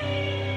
Roses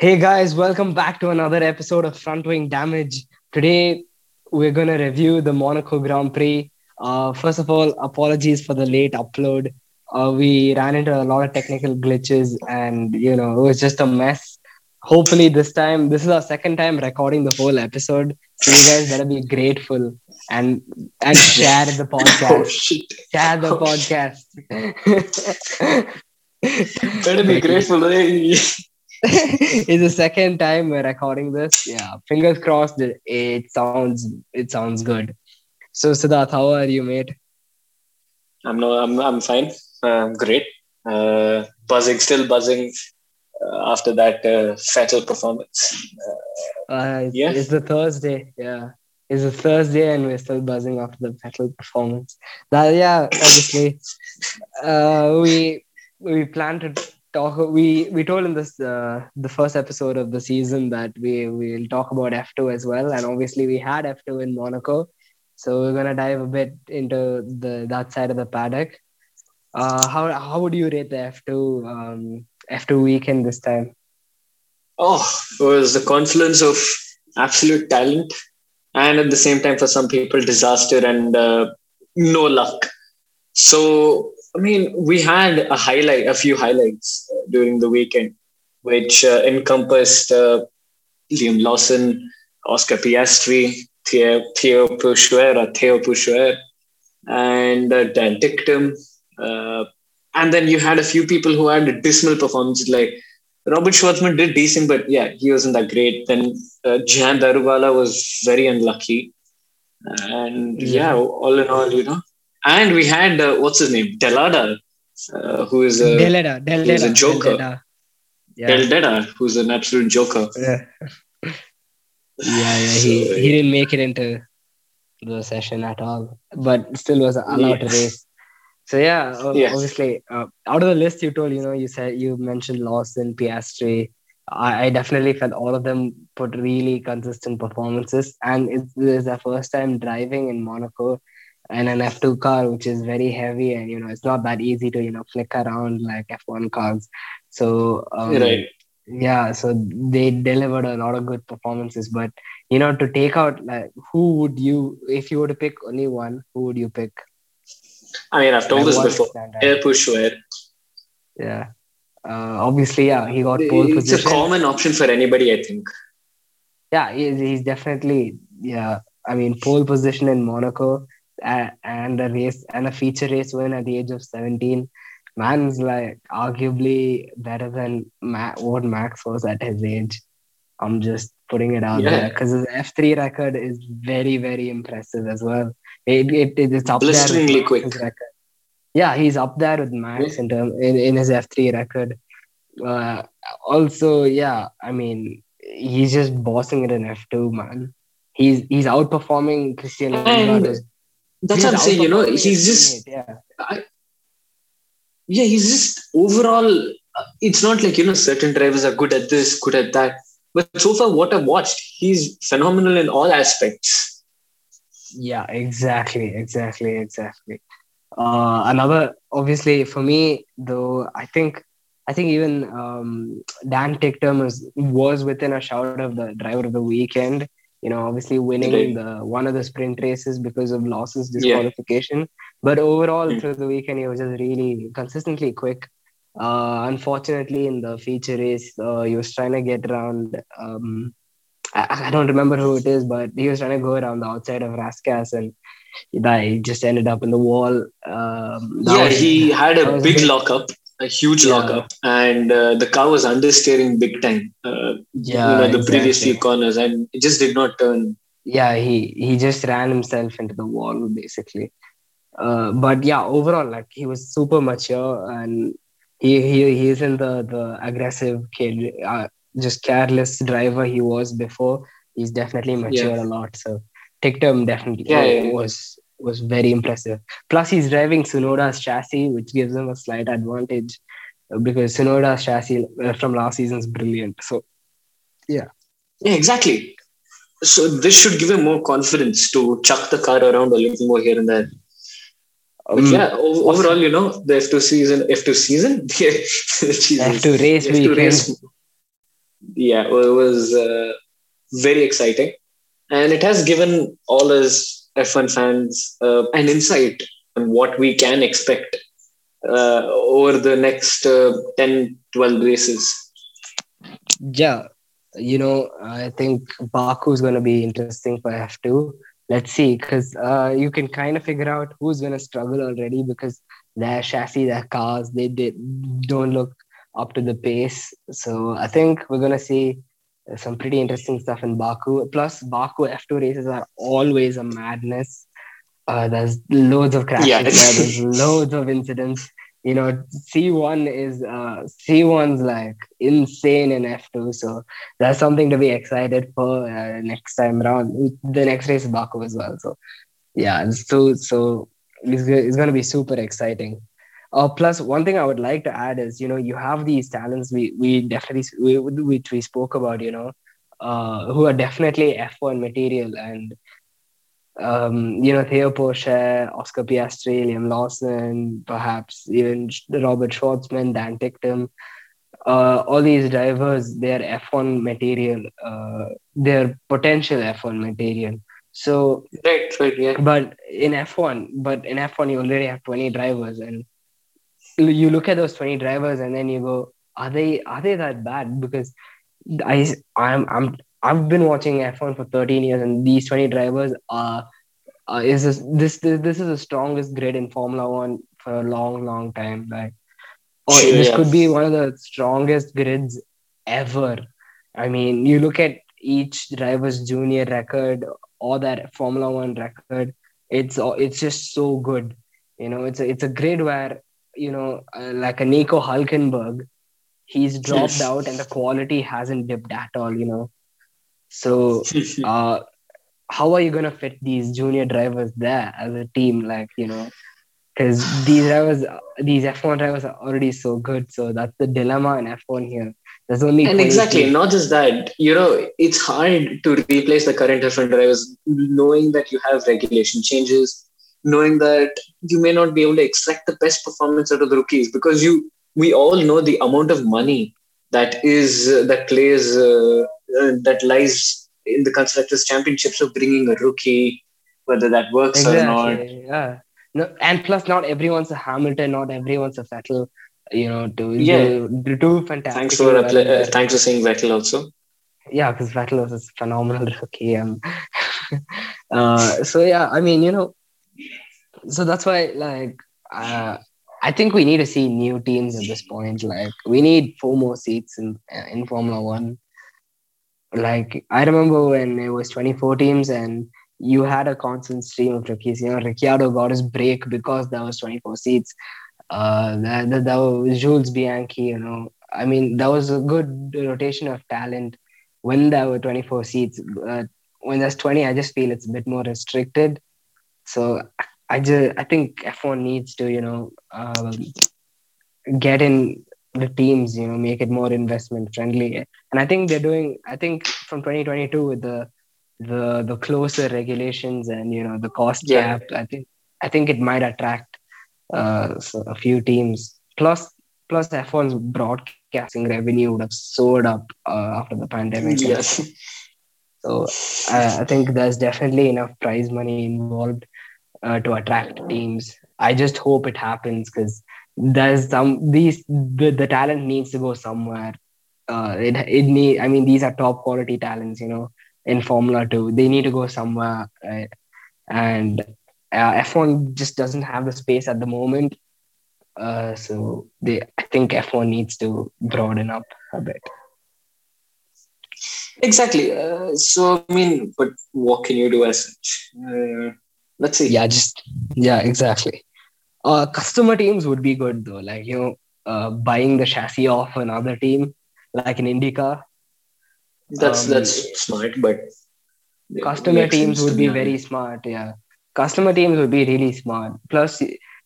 Hey guys, welcome back to another episode of Front Wing Damage. Today we're going to review the Monaco Grand Prix. Uh, first of all, apologies for the late upload. Uh, we ran into a lot of technical glitches and you know it was just a mess. Hopefully this time, this is our second time recording the whole episode, so you guys better be grateful and and share the Oh podcast. shit! Share the Oh, podcast. Better be grateful. eh? it's the second time we're recording this. Yeah, fingers crossed. It, sounds it sounds good. So Siddharth, how are you, mate? I'm no, I'm I'm fine. Um, great. Uh, buzzing, still buzzing uh, after that uh, Vettel performance. Uh, it's, Yeah. it's the Thursday. Yeah, it's a Thursday, and we're still buzzing after the Vettel performance. That yeah, obviously, uh, we we plan to talk. We we told in this uh, the first episode of the season that we will talk about F two as well, and obviously we had F two in Monaco, so we're gonna dive a bit into the that side of the paddock. Uh, how how would you rate the F two um, F two weekend this time? Oh, it was the confluence of absolute talent and at the same time, for some people, disaster and uh, no luck. So, I mean, we had a highlight, a few highlights uh, during the weekend, which uh, encompassed uh, Liam Lawson, Oscar Piastri, Theo, Theo Pourchaire, Theo Pourchaire, and uh, Dan Ticktum. Uh, and then you had a few people who had a dismal performances like Robert Shwartzman did decent, but yeah, he wasn't that great. Then uh, Jehan Daruvala was very unlucky. And Yeah. all in all, you know. And we had, uh, what's his name? Delada, uh, who is a Deledda, Deledda, he's a joker. Deledda. Yeah. Del Deda, who's an absolute joker. yeah, yeah, yeah. He, So, he didn't make it into the session at all, but still was allowed to race. So yeah, Yes. obviously, uh, out of the list you told, you know, you said you mentioned Lawson, Piastri. I, I definitely felt all of them put really consistent performances, and it's, it's their first time driving in Monaco and an F2 car, which is very heavy, and you know, it's not that easy to you know flick around like F1 cars. So um, right. yeah so they delivered a lot of good performances but you know to take out like who would you if you were to pick only one who would you pick I mean, I've told Like, this before. Air Pourchaire. yeah uh, obviously yeah he got pole It's a common option for anybody, I think. yeah he's, he's definitely yeah i mean pole position in monaco uh, and a race and a feature race win at the age of 17 man's like arguably better than Ma- what max was at his age i'm just putting it out Yeah. there because his f3 record is very very impressive as well it, it, it's up there Blisteringly quick. record. yeah he's up there with max in term in, in his f3 record uh, also yeah i mean he's just bossing it in F2, man. He's he's outperforming Christian. That's what I'm saying, you know, he's just yeah. yeah, he's just overall. uh, It's not like you know certain drivers are good at this, good at that. But so far, what I've watched, he's phenomenal in all aspects. Yeah, exactly, exactly, exactly. Uh, another, obviously, for me though, I think, I think even um, Dan Ticktum was was within a shout of the driver of the weekend. You know, obviously winning Right. the one of the sprint races because of Lawson's Yeah. disqualification. But overall, Mm. through the weekend, he was just really consistently quick. Uh, unfortunately, in the feature race, uh, he was trying to get around um, I, I don't remember who it is, but he was trying to go around the outside of Rascasse and he just ended up in the wall. Um, yeah, was, he had a big a lockup, a huge yeah. lockup, and uh, the car was understeering big time. Uh, yeah, you know, the exactly. previous few corners, and it just did not turn. Yeah, he he just ran himself into the wall basically. Uh, but yeah, overall, like he was super mature and he he he isn't the the aggressive kid, uh, just careless driver he was before. He's definitely matured Yeah. a lot. So Ticktum definitely yeah. was was very impressive. Plus, he's driving Tsunoda's chassis, which gives him a slight advantage uh, because Tsunoda's chassis uh, from last season is brilliant. So Yeah, Yeah, exactly. So this should give him more confidence to chuck the car around a little more here and there. But um, yeah, o- overall, you know, the F2 season, F2 season, Jesus. F2 race F2 weekend. race, yeah, well, it was uh, very exciting, and it has given all us F1 fans uh, an insight on what we can expect uh, over the next uh, 10, 12 races. Yeah, you know, I think Baku is going to be interesting for F2. Let's see, because uh, you can kind of figure out who's going to struggle already because their chassis, their cars, they, they don't look up to the pace. So I think we're going to see some pretty interesting stuff in Baku. Plus, Baku F2 races are always a madness. Uh, there's loads of crashes Yeah. there. There's loads of incidents. You know, C1 is uh, C1's like insane in F2. So that's something to be excited for uh, next time around. The next race is Baku as well. So yeah, so so it's, it's going to be super exciting. Uh, plus, one thing I would like to add is, you know, you have these talents we we definitely we, which we spoke about, you know, uh, who are definitely F1 material, and um, you know, Theo Pourchaire, Oscar Piastri, Liam Lawson, perhaps even Robert Shwartzman, Dan Ticktum. Uh, all these drivers, they're F1 material. Uh, they're potential F1 material. So Right, right, yeah. but in F1, but in F1 you already have 20 drivers, and you look at those 20 drivers, and then you go, are they are they that bad? Because I I'm I'm I've been watching F1 for 13 years, and these 20 drivers are uh, is this, this this this is the strongest grid in Formula One for a long long time. Like, Sure, this could be one of the strongest grids ever. I mean, you look at each driver's junior record or that Formula One record. It's all- it's just so good. You know, it's a it's a grid where you know, uh, like a Nico Hulkenberg, he's dropped out and the quality hasn't dipped at all. You know, so uh, how are you gonna fit these junior drivers there as a team? Like you know, because these drivers, these F1 drivers are already so good. So that's the dilemma in F1 here. There's only and exactly, teams. not just that, you know, it's hard to replace the current F1 drivers knowing that you have regulation changes, knowing that you may not be able to extract the best performance out of the rookies because you, we all know the amount of money that is, uh, that plays, uh, uh, that lies in the Constructors' Championships of bringing a rookie, whether that works or not. Yeah. No, and plus, not everyone's a Hamilton, not everyone's a Vettel. You know, to Yeah. do, to do fantastic. Thanks for, uh, thanks for saying Vettel also. yeah, because Vettel was a phenomenal rookie. Um, uh, so yeah, I mean, you know, so that's why, like, uh, I think we need to see new teams at this point. Like, we need four more seats in in Formula One. Like, I remember when it was twenty four teams and you had a constant stream of rookies. You know, Ricciardo got his break because there was twenty four seats. Uh, that, that, that was Jules Bianchi. You know, I mean, that was a good rotation of talent when there were 24 seats. Uh, when there's 20, I just feel it's a bit more restricted. So I just I think F1 needs to you know um, get in the teams, you know, make it more investment friendly. And I think they're doing. I think from 2022 with the the the closer regulations and you know the cost Yeah. cap, I think I think it might attract uh, so a few teams. Plus plus F1's broadcasting revenue would have soared up uh, after the pandemic. Yes. So I, I think there's definitely enough prize money involved uh, to attract teams. I just hope it happens because there's some these the, the talent needs to go somewhere. Uh, it it need I mean these are top quality talents, you know. in Formula Two. They need to go somewhere, right? and uh, F1 just doesn't have the space at the moment. Uh, so they, I think F1 needs to broaden up a bit. Exactly. Uh, so I mean, but what can you do as such? Let's see. Yeah, just yeah, exactly. Uh, customer teams would be good though, like you know, uh, buying the chassis off another team, like an IndyCar. That's Um, that's smart, but customer teams would be very smart yeah customer teams would be really smart plus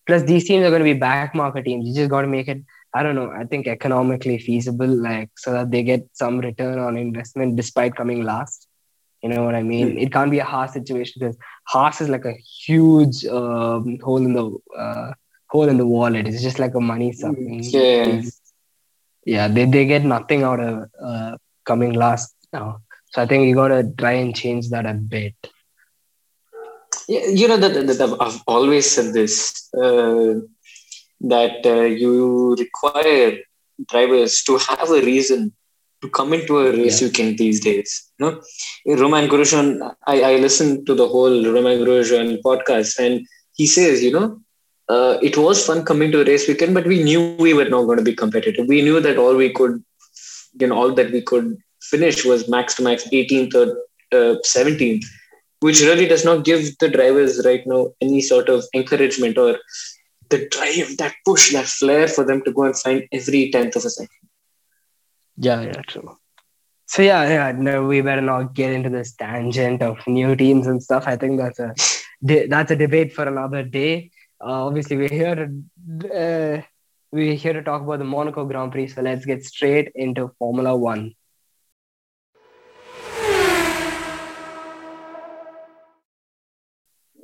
plus these teams are going to be back market teams you just got to make it i don't know i think economically feasible like so that they get some return on investment despite coming last you know what i mean? It can't be a Haas situation because Haas is like a huge um, hole in the uh, hole in the wallet. It's just like a money sucking Yeah. yeah they, they get nothing out of uh, coming last now. So i think you got to try and change that a bit. Yeah, you know that, that I've- I've always said this uh, that uh, you require drivers to have a reason to come into a race Yeah. weekend these days. You know, Romain Grosjean, I, I listened to the whole Romain Grosjean podcast, and he says, you know, uh, it was fun coming to a race weekend, but we knew we were not going to be competitive. We knew that all we could, you know, all that we could finish was max to max 18th or uh, 17th which really does not give the drivers right now any sort of encouragement or the drive, that push, that flair for them to go and find every tenth of a second. Yeah, yeah, true. So yeah, yeah, no, we better not get into this tangent of new teams and stuff. I think that's a that's a debate for another day. Uh, obviously, we're here to uh, we're here to talk about the Monaco Grand Prix. So let's get straight into Formula One.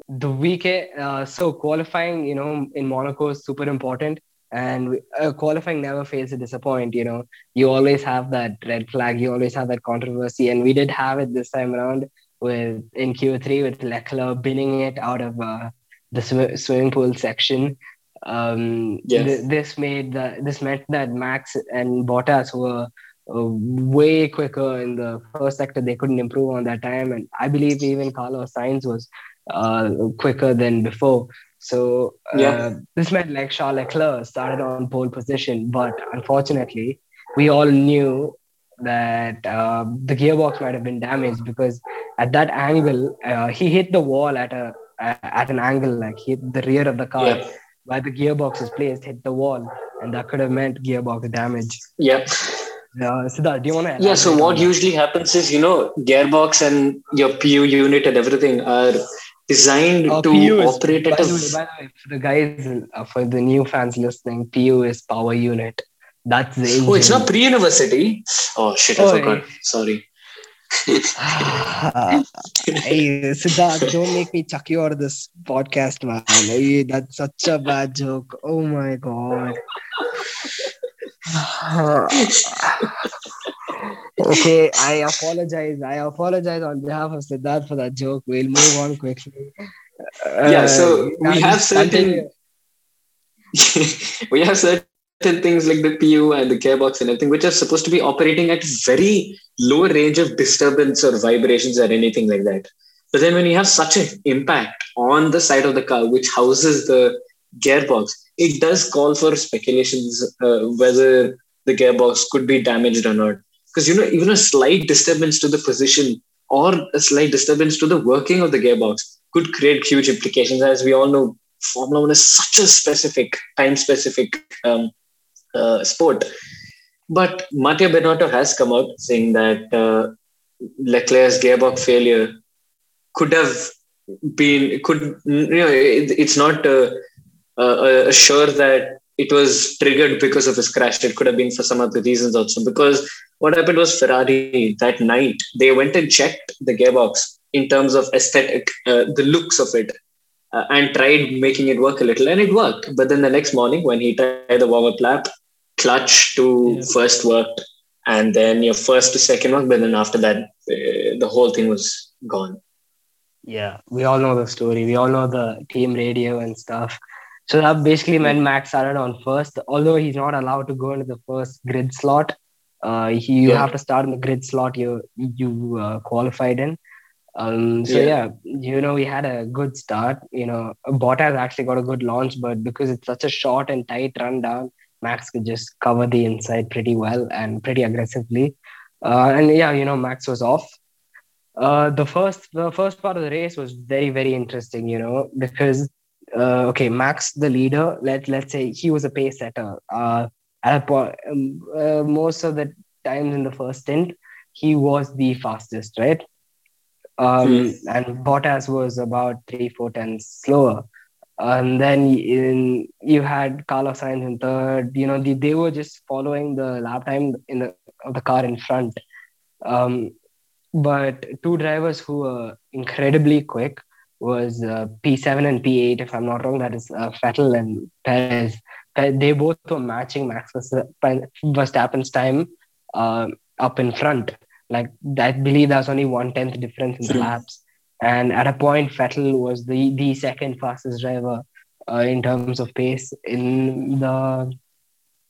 The weekend, uh, so qualifying, you know, in Monaco is super important, and uh, qualifying never fails to disappoint. You know, you always have that red flag, you always have that controversy, and we did have it this time around with in Q3 with Leclerc binning it out of uh, the sw- swimming pool section. Um, Yes. th- this made the, this meant that Max and Bottas were uh, way quicker in the first sector. They couldn't improve on that time, and I believe even Carlos Sainz was uh, quicker than before. So uh, Yeah. this meant like Charles Leclerc started on pole position, but unfortunately, we all knew that uh, the gearbox might have been damaged because at that angle, uh, he hit the wall at a at an angle like he hit the rear of the car Yeah. where the gearbox is placed, hit the wall, and that could have meant gearbox damage. Yeah. Uh, Siddharth, do you want to? Yeah. So what usually happens is, you know, gearbox and your PU unit and everything are designed Uh, to is, operate at a the, way, by the way, for the guys, uh, for the new fans listening, PU is power unit. That's the engine. Oh, it's not pre-university. Oh shit! I Oh, forgot. yeah. Sorry. hey, Siddharth, don't make me chuck you out of this podcast, man. Hey, that's such a bad joke. Oh my god. okay, I apologize. I apologize on behalf of Siddharth for that joke. We'll move on quickly. Yeah, so we have certain- we have certain things like the PU and the gearbox and everything, which are supposed to be operating at very low range of disturbance or vibrations or anything like that. But then when you have such an impact on the side of the car, which houses the gearbox, it does call for speculations uh, whether the gearbox could be damaged or not. Because you know, even a slight disturbance to the position or a slight disturbance to the working of the gearbox could create huge implications. As we all know, Formula One is such a specific, time specific um, uh, sport. But Matteo Binotto has come out saying that uh, Leclerc's gearbox failure could have been, could, you know, it, it's not uh, uh, sure that it was triggered because of his crash. It could have been for some other reasons also. Because what happened was Ferrari that night, they went and checked the gearbox in terms of aesthetic, uh, the looks of it uh, and tried making it work a little, and it worked. But then the next morning, when he tried the warm up lap, clutch to Yeah. first worked, and then your first to second worked. But then after that, uh, the whole thing was gone. Yeah, we all know the story. We all know the team radio and stuff. So that basically meant Max started on first, although he's not allowed to go into the first grid slot. Uh, you Yeah. have to start in the grid slot you you uh, qualified in. Um, so Yeah. yeah. you know, we had a good start. You know, Bottas actually got a good launch, but because it's such a short and tight run down, Max could just cover the inside pretty well and pretty aggressively. Uh, and yeah, you know, Max was off. Uh, the first the first part of the race was very very interesting. You know, because uh, okay, Max the leader. Let let's say he was a pace setter. Uh, at a point, um, uh, most of the times in the first stint, he was the fastest, right? Um, and Bottas was about three four tenths slower. And then in, you had Carlos Sainz in third. You know, the, they were just following the lap time in the of the car in front. Um, but two drivers who were incredibly quick was uh, P7 and P8, if I'm not wrong. That is uh, Vettel and Perez. They both were matching Max Verstappen- Verstappen's time uh, up in front. Like I believe there's only one tenth difference in the laps. And at a point, Vettel was the the second fastest driver uh, in terms of pace in the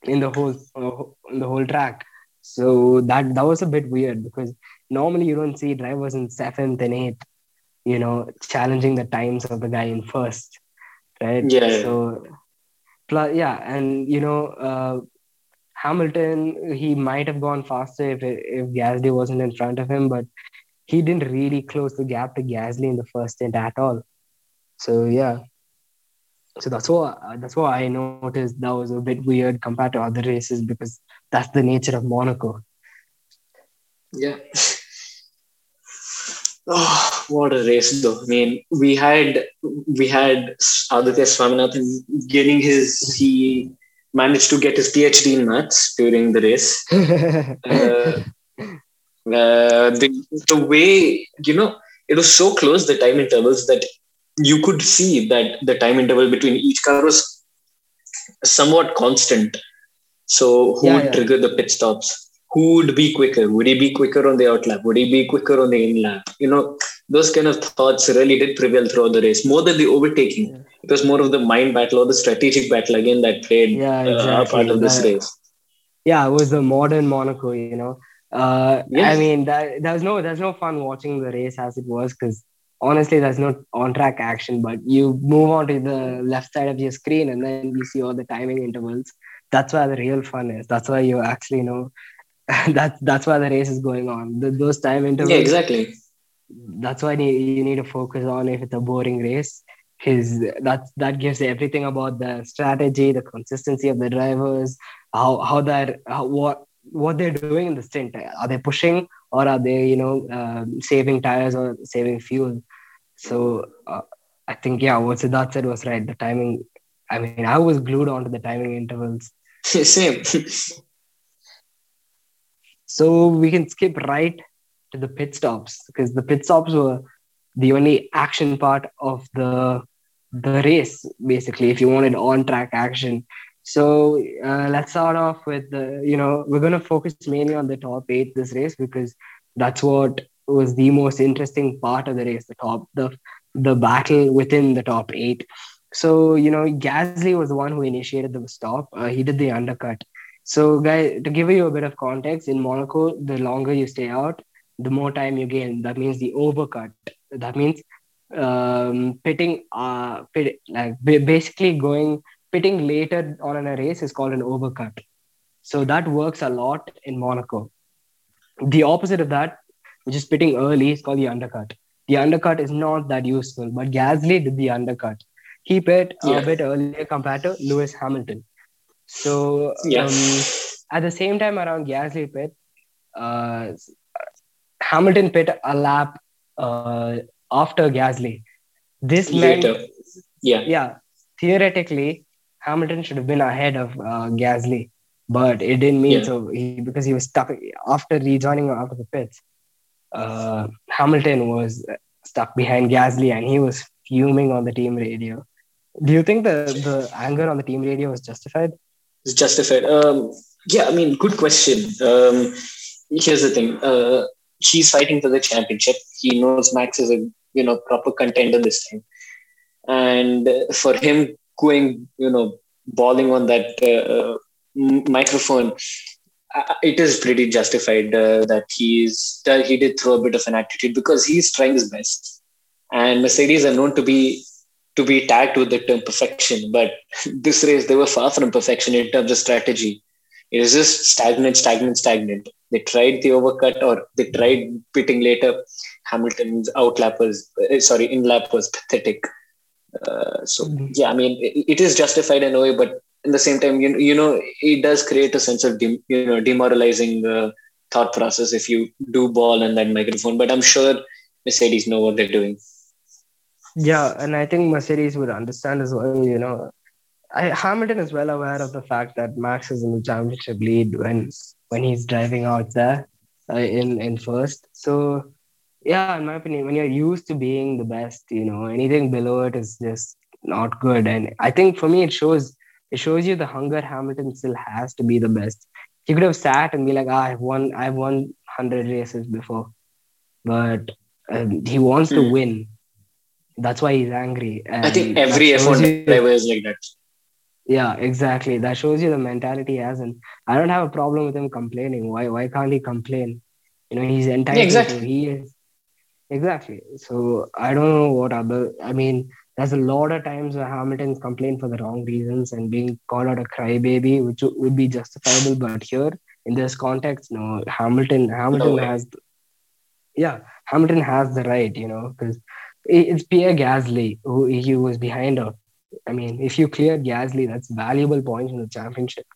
in the whole uh, in the whole track. So that that was a bit weird because normally you don't see drivers in seventh and eighth, you know, challenging the times of the guy in first, right? Yeah. So, plus, yeah, and you know, uh, Hamilton he might have gone faster if if Gasly wasn't in front of him, but he didn't really close the gap to Gasly in the first stint at all. So yeah. So that's what that's what I noticed. That was a bit weird compared to other races because that's the nature of Monaco. Yeah. Oh, what a race though. I mean, we had we had Aditya Swaminathan getting his he managed to get his PhD in maths during the race. Uh, uh, the the way you know it was so close the time intervals that you could see that the time interval between each car was somewhat constant. So who Yeah, would yeah. trigger the pit stops? Who would be quicker? Would he be quicker on the out lap? Would he be quicker on the in lap? You know, those kind of thoughts really did prevail throughout the race more than the overtaking. Yeah. It was more of the mind battle or the strategic battle again that played Yeah, uh, part of this That- race. yeah, it was the modern Monaco, you know. Uh, Yeah. I mean, that, there's no there's no fun watching the race as it was because honestly, there's no on track action. But you move on to the left side of your screen and then you see all the timing intervals. That's where the real fun is. That's why you actually know. that's that's why the race is going on. The, those time intervals. Yeah, exactly. that's why you need to focus on if it's a boring race because that that gives everything about the strategy the consistency of the drivers how how how, what what they're doing in the stint are they pushing or are they you know um, saving tires or saving fuel so uh, i think yeah what Siddharth said was right the timing i mean i was glued onto the timing intervals Same. So we can skip right to the pit stops because the pit stops were the only action part of the the race, basically, if you wanted on track action. So uh, let's start off with the, you know, we're going to focus mainly on the top eight this race because that's what was the most interesting part of the race, the top, the the battle within the top eight. So, you know, Gasly was the one who initiated the stop. Uh, he did the undercut. So, guys, to give you a bit of context, in Monaco, the longer you stay out, the more time you gain. That means the overcut. That means um, pitting, uh, pit, like basically going pitting later on in a race is called an overcut. So that works a lot in Monaco. The opposite of that, which is pitting early, is called the undercut. The undercut is not that useful, but Gasly did the undercut. He pit Yeah. a bit earlier compared to Lewis Hamilton. So Yeah. um, at the same time around Gasly pit, uh, Hamilton pit a lap uh, after Gasly. This meant, Later. Yeah. yeah, theoretically, Hamilton should have been ahead of uh, Gasly, but it didn't mean Yeah. so he, because he was stuck after rejoining after the pits. Uh, Hamilton was stuck behind Gasly and he was fuming on the team radio. Do you think the, the anger on the team radio was justified? It's justified. Um, yeah, I mean, good question. Um, here's the thing. Uh, he's fighting for the championship. He knows Max is a you know proper contender this time, and uh, for him going you know bawling on that uh, uh, microphone, uh, it is pretty justified uh, that he's that he did throw a bit of an attitude because he's trying his best, and Mercedes are known to be to be tagged with the term perfection. But this race, they were far from perfection in terms of strategy. It was just stagnant, stagnant, stagnant. They tried the overcut or they tried pitting later. Hamilton's outlap was uh, sorry, in lap was pathetic. Uh, so Mhm. yeah, I mean, it, it is justified in a way, but in the same time, you, you know, it does create a sense of dem, you know demoralizing uh, thought process if you do ball and that microphone. But I'm sure Mercedes know what they're doing. Yeah, and I think Mercedes would understand as well. You know, I, Hamilton is well aware of the fact that Max is in the championship lead when when he's driving out there uh, in in first. So, yeah, in my opinion, when you're used to being the best, you know, anything below it is just not good. And I think for me, it shows it shows you the hunger Hamilton still has to be the best. He could have sat and be like, ah, I've won, I've won hundred races before, but um, he wants to Hmm. win. That's why he's angry. I think every that shows F1 you- driver is like that. yeah, exactly. That shows you the mentality he has, and I don't have a problem with him complaining. Why? Why can't he complain? You know, he's entitled exactly. to. He is exactly. So I don't know what other. I mean, there's a lot of times where Hamilton's complained for the wrong reasons and being called out a crybaby, which would- be justifiable. But here, in this context, no, Hamilton. Hamilton way. has. Yeah, Hamilton has the right. You know, because it's Pierre Gasly who he was behind out. I mean, if you clear Gasly, that's valuable points in the championship.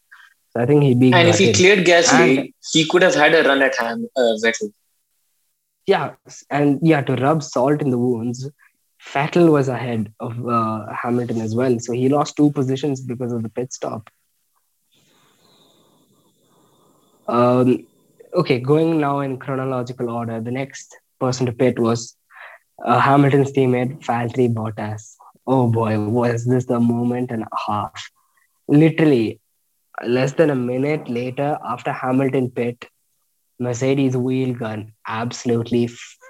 So I think he'd be. And if he cleared Gasly, And- he could have had a run at Ham, uh, Vettel. yeah, and yeah, to rub salt in the wounds, Vettel was ahead of uh, Hamilton as well. So he lost two positions because of the pit stop. Um, okay, going now in chronological order, the next person to pit was uh, Hamilton's teammate Valtteri Bottas. Oh boy, was this the moment and a half? Literally, less than a minute later, after Hamilton pit, Mercedes wheel gun absolutely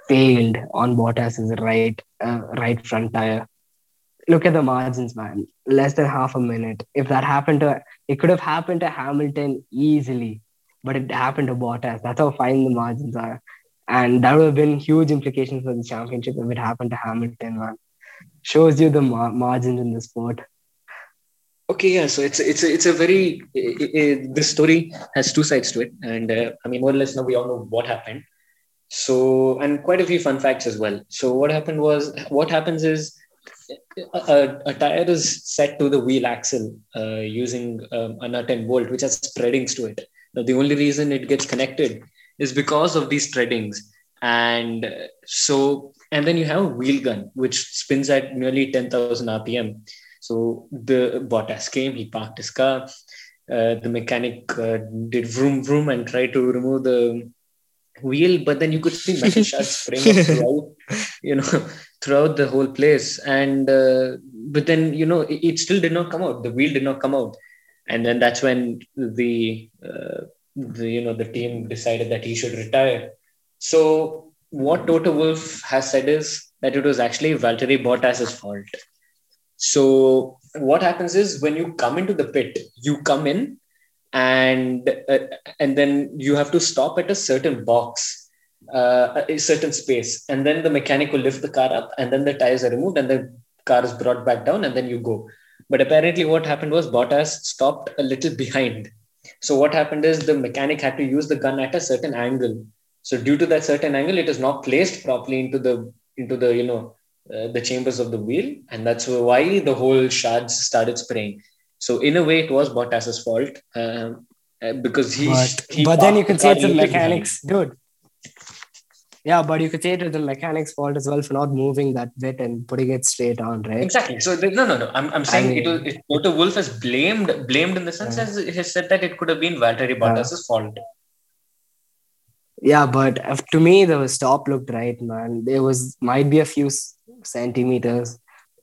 failed on Bottas's right uh, right front tire. Look at the margins, man. Less than half a minute. If that happened to, it could have happened to Hamilton easily, but it happened to Bottas. That's how fine the margins are, and that would have been huge implications for the championship if it happened to Hamilton. Man, shows you the mar- margins in the sport. Okay, yeah. So it's it's a, it's a very i i this story has two sides to it, and uh, I mean more or less now we all know what happened. So and quite a few fun facts as well. So what happened was what happens is a, a, tire is set to the wheel axle uh, using um, a nut and bolt, which has threadings to it. Now the only reason it gets connected is because of these threadings and uh, so and then you have a wheel gun which spins at nearly ten thousand RPM. So the Bottas came, he parked his car. Uh, the mechanic uh, did vroom vroom and tried to remove the wheel, but then you could see metal shards spraying up throughout, you know, throughout the whole place. And uh, but then you know, it, it still did not come out. The wheel did not come out, and then that's when the uh, the you know the team decided that he should retire. So what Toto Wolff has said is that it was actually Valtteri Bottas's fault. So what happens is when you come into the pit, you come in and uh, and then you have to stop at a certain box, uh, a certain space, and then the mechanic will lift the car up, and then the tires are removed, and the car is brought back down, and then you go. But apparently, what happened was Bottas stopped a little behind. So what happened is the mechanic had to use the gun at a certain angle. So due to that certain angle, it is not placed properly into the into the you know uh, the chambers of the wheel, and that's why the whole shards started spraying. So in a way, it was Bottas's fault um, uh, because he. but, he but then you can say it's the a little behind. mechanics, dude. Yeah, but you could say it was the mechanic's fault as well for not moving that bit and putting it straight on, right? Exactly. So no, no, no. I'm, I'm saying it mean- was it, Toto Wolff has blamed blamed in the sense Yeah. as he has said that it could have been Valtteri Bottas's fault. Yeah, but uh, to me, the stop looked right, man. There was might be a few centimeters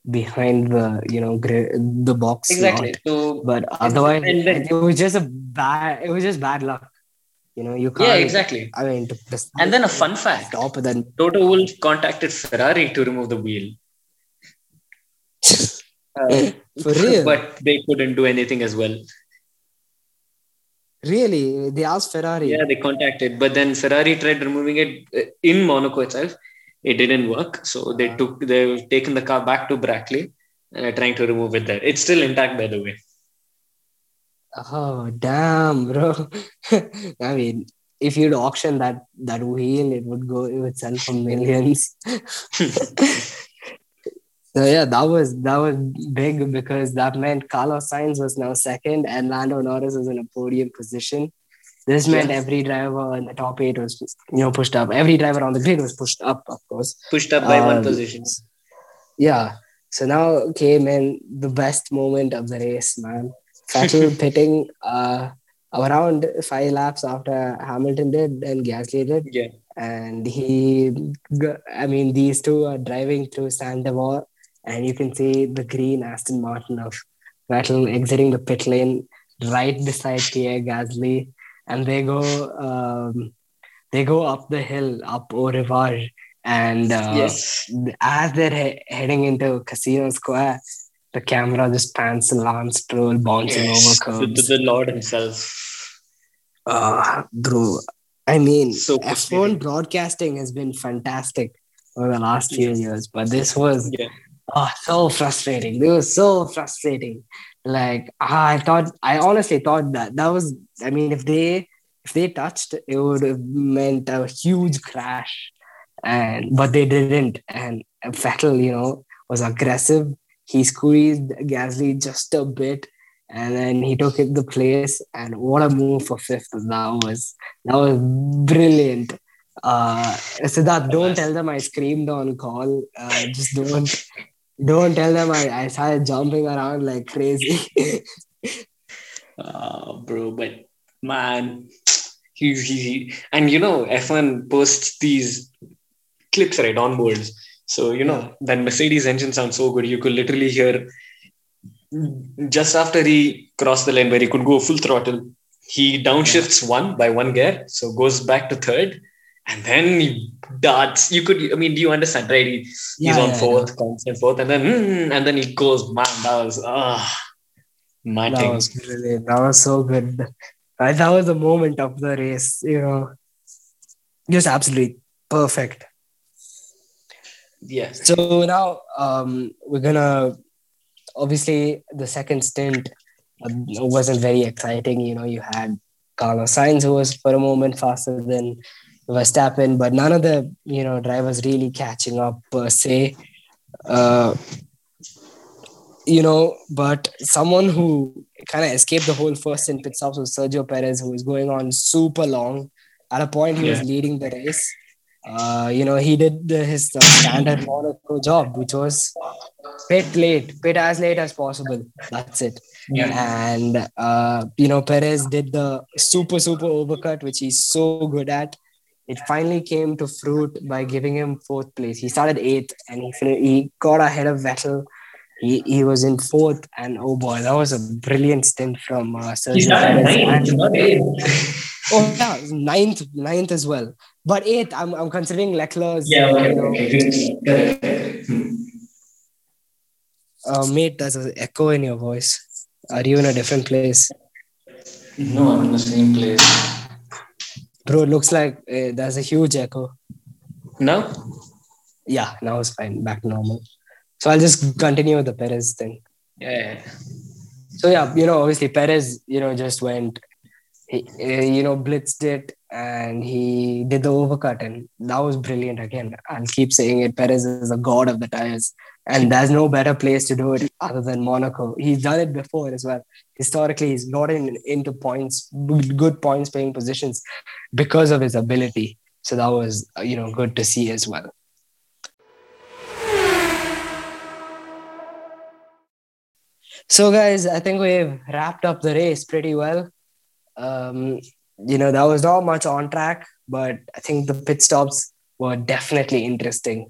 behind the you know gri- the box. Exactly. slot. So But otherwise, then- it was just a bad. It was just bad luck. You know, you can't. yeah, exactly. I mean, And then a fun fact: stop and then Toto Wolff contacted Ferrari to remove the wheel. Uh, for real. but they couldn't do anything as well. Really? They asked Ferrari. Yeah, they contacted, but then Ferrari tried removing it uh, in Monaco itself. It didn't work, so they took they've taken the car back to Brackley and are trying to remove it there. It's still intact, by the way. Oh damn, bro. I mean, if you'd auction that that wheel, it would go it would sell for millions. so yeah, that was that was big because that meant Carlos Sainz was now second and Lando Norris was in a podium position. This meant Yeah. every driver in the top eight was you know pushed up. Every driver on the grid was pushed up, of course. Pushed up by one Um, position. Yeah. So now came in the best moment of the race, man. Vettel pitting uh, around five laps after Hamilton did and Gasly did. Yeah. And he, I mean, these two are driving through Devote, and you can see the green Aston Martin of Vettel exiting the pit lane right beside Pierre Gasly, and they go, um, they go up the hill, up Au and uh, yes. as they're he- heading into Casino Square, the camera just pans to Lance Stroll bouncing Yes. over The, curbs. the, the Lord himself. Uh, bro, I mean, So F1 frustrating. broadcasting has been fantastic over the last few years, but this was Yeah. oh, so frustrating. It was so frustrating. Like I thought, I honestly thought that that was. I mean, if they if they touched, it would have meant a huge crash, and but they didn't. And Vettel, you know, was aggressive. He squeezed Gasly just a bit, and then he took it the place. And what a move for fifth that was! That was brilliant. Uh, Siddharth, don't tell them I screamed on call. Uh, just don't, don't tell them I, I started jumping around like crazy. Uh, bro, but man, he, he, he- and you know, F1 posts these clips right onboards. So, you know, that Mercedes engine sounds so good. You could literally hear just after he crossed the lane where he could go full throttle, he downshifts one by one gear, so goes back to third, and then he darts. You could, I mean, do you understand, right? He, he's Yeah, on yeah, fourth, constant fourth, and then mm, and then he goes, man, that was ah, my that thing. was brilliant. That was so good. That was the moment of the race. You know, just absolutely perfect. Yes. So now um, we're gonna obviously the second stint uh, wasn't very exciting. You know, you had Carlos Sainz who was for a moment faster than Verstappen, but none of the you know drivers really catching up per se. Uh, you know, but someone who kind of escaped the whole first in pit stops was Sergio Perez, who was going on super long. At a point, he was leading the race. Uh, you know, he did the, his uh, standard Monaco job, which was pit late, pit as late as possible. That's it. And uh, you know, Perez did the super super overcut, which he's so good at. It finally came to fruit by giving him fourth place. He started eighth, and he he got ahead of Vettel. He, he was in fourth, and oh boy, that was a brilliant stint from uh, Sergio Perez. And- Oh yeah, ninth, ninth as well. But eighth, I'm, I'm considering Leclerc's. Yeah, you know, okay. uh, mate, there's an echo in your voice. Are you in a different place? No, I'm in the same place. Bro, it looks like uh, there's a huge echo. No? Yeah, now it's fine, back to normal. So I'll just continue with the Perez thing. Yeah. So yeah, you know, obviously Perez, you know, just went, he, you know, blitzed it and he did the overcut, and that was brilliant. Again, I'll keep saying it. Perez is a god of the tires, and there's no better place to do it other than Monaco. He's done it before as well. Historically, he's gotten into points, good points paying positions because of his ability. So that was, you know, good to see as well. So, guys, I think we've wrapped up the race pretty well. Um, you know, that was not much on track, but I think the pit stops were definitely interesting.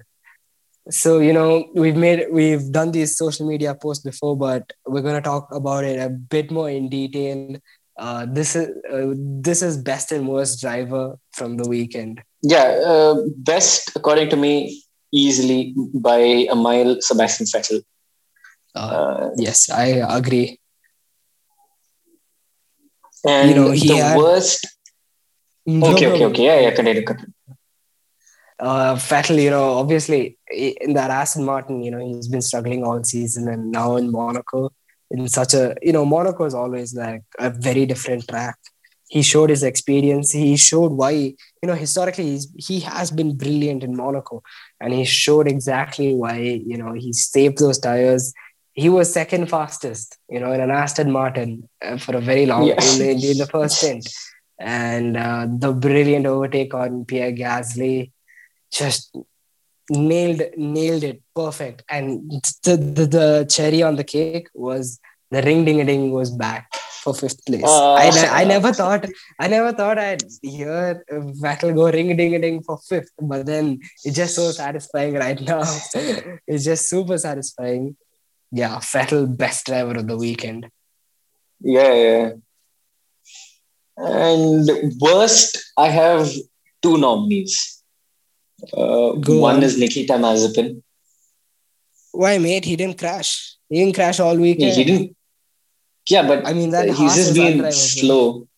So, you know, we've made we've done these social media posts before, but we're gonna talk about it a bit more in detail. Uh, this is uh, this is best and worst driver from the weekend. Yeah, uh, best, according to me, easily by a mile, Sebastian Vettel. Uh, Uh, yes, I agree. And You know, he the had- worst. No Okay, okay, okay. Yeah, yeah, continue, continue. uh, Vettel, you know, obviously in that Aston Martin, you know, he's been struggling all season, and now in Monaco, in such a, you know, Monaco is always like a very different track. He showed his experience. He showed why, you know, historically he's, he has been brilliant in Monaco, and he showed exactly why, you know, he saved those tires. He was second fastest, you know, in an Aston Martin uh, for a very long Yeah. in, in, the first stint, and uh, the brilliant overtake on Pierre Gasly just nailed nailed it perfect. And the, the the cherry on the cake was the ring ding a ding was back for fifth place. Uh, I, ne- I never thought i never thought i'd hear Vettel go ring ding a ding for fifth but then it's just so satisfying right now. It's just super satisfying yeah Vettel best driver of the weekend Yeah, yeah. And worst, I have two nominees. Uh, one on. is Nikita Mazepin. why mate he didn't crash he didn't crash all Yeah, weekend he didn't. Yeah, but i mean that he's just been slow.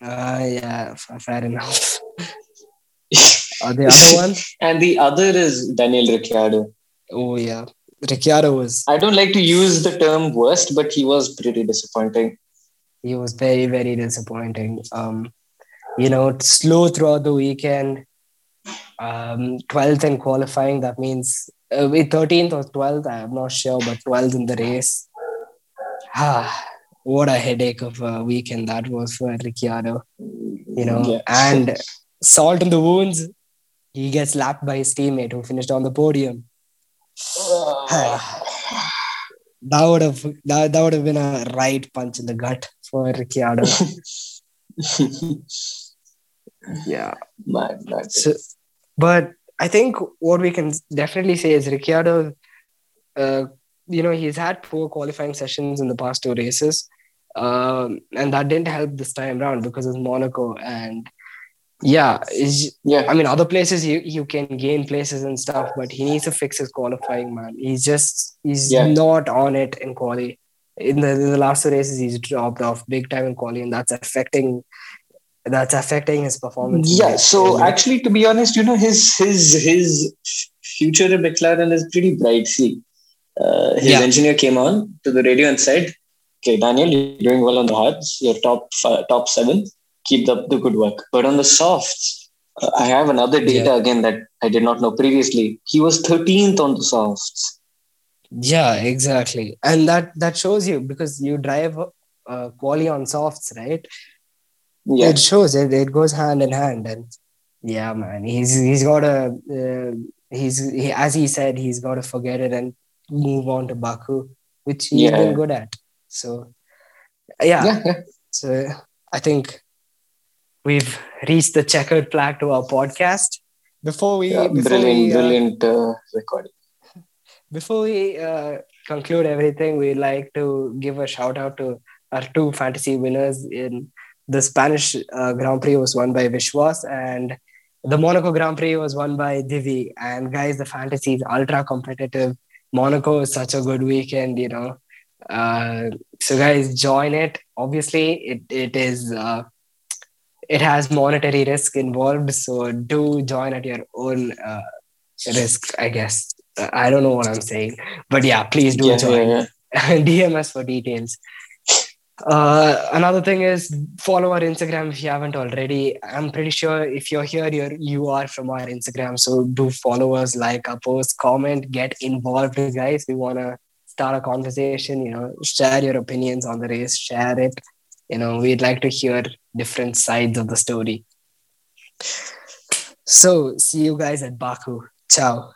Uh, yeah, fair enough. Uh, the other one? And the other is Daniel Ricciardo. Oh, yeah. Ricciardo was, I don't like to use the term worst, but he was pretty disappointing. he was very, very disappointing. Um, you know, slow throughout the weekend. Um, 12th in qualifying, that means uh, 13th or 12th, I'm not sure, but 12th in the race. Ah, what a headache of a weekend that was for Ricciardo. You know, Yeah. and salt in the wounds, he gets lapped by his teammate who finished on the podium. That would have that, that would have been a right punch in the gut for Ricciardo. yeah. Man, that's So, but I think what we can definitely say is Ricciardo. Uh, you know, he's had poor qualifying sessions in the past two races, um, and that didn't help this time round because it's Monaco. And yeah, yeah. I mean, other places you, you can gain places and stuff, but he needs to fix his qualifying, man. He's just he's Yeah. not on it in quali. In the, in the last two races, he's dropped off big time in quali, and that's affecting that's affecting his performance. Yeah. So Yeah. actually, to be honest, you know, his his his future in McLaren is pretty bright. See, uh, his Yeah. engineer came on to the radio and said, "Okay, Daniel, you're doing well on the hards. You're top fi- top seven. Keep up the good work. But on the softs, uh, I have another data again that I did not know previously. He was 13th on the softs. Yeah, exactly, and that that shows you because you drive uh, quali on softs, right? Yeah. It shows it. It goes hand in hand, and yeah, man, he's he's got a uh, he's he, as he said he's got to forget it and move on to Baku, which he's Yeah. been good at. So yeah, yeah. yeah. so I think we've reached the checkered flag to our podcast. Before we Yeah, before brilliant, we, uh, brilliant uh, recording. before we uh, conclude everything, we'd like to give a shout out to our two fantasy winners. In the Spanish uh, Grand Prix was won by Vishwas, and the Monaco Grand Prix was won by Divi. And guys, the fantasy is ultra competitive. Monaco is such a good weekend, you know. Uh, so guys, join it. Obviously, it it is. It has monetary risk involved, so do join at your own uh, risk, I guess. Uh, I don't know what I'm saying, but yeah, please do Yeah, join. yeah, yeah. DM us for details. Uh, another thing is follow our Instagram if you haven't already. I'm pretty sure if you're here, you're you are from our Instagram. So do follow us, like our post, comment, get involved, guys. We wanna start a conversation. You know, share your opinions on the race, share it. You know, we'd like to hear different sides of the story. So see you guys at Baku. Ciao.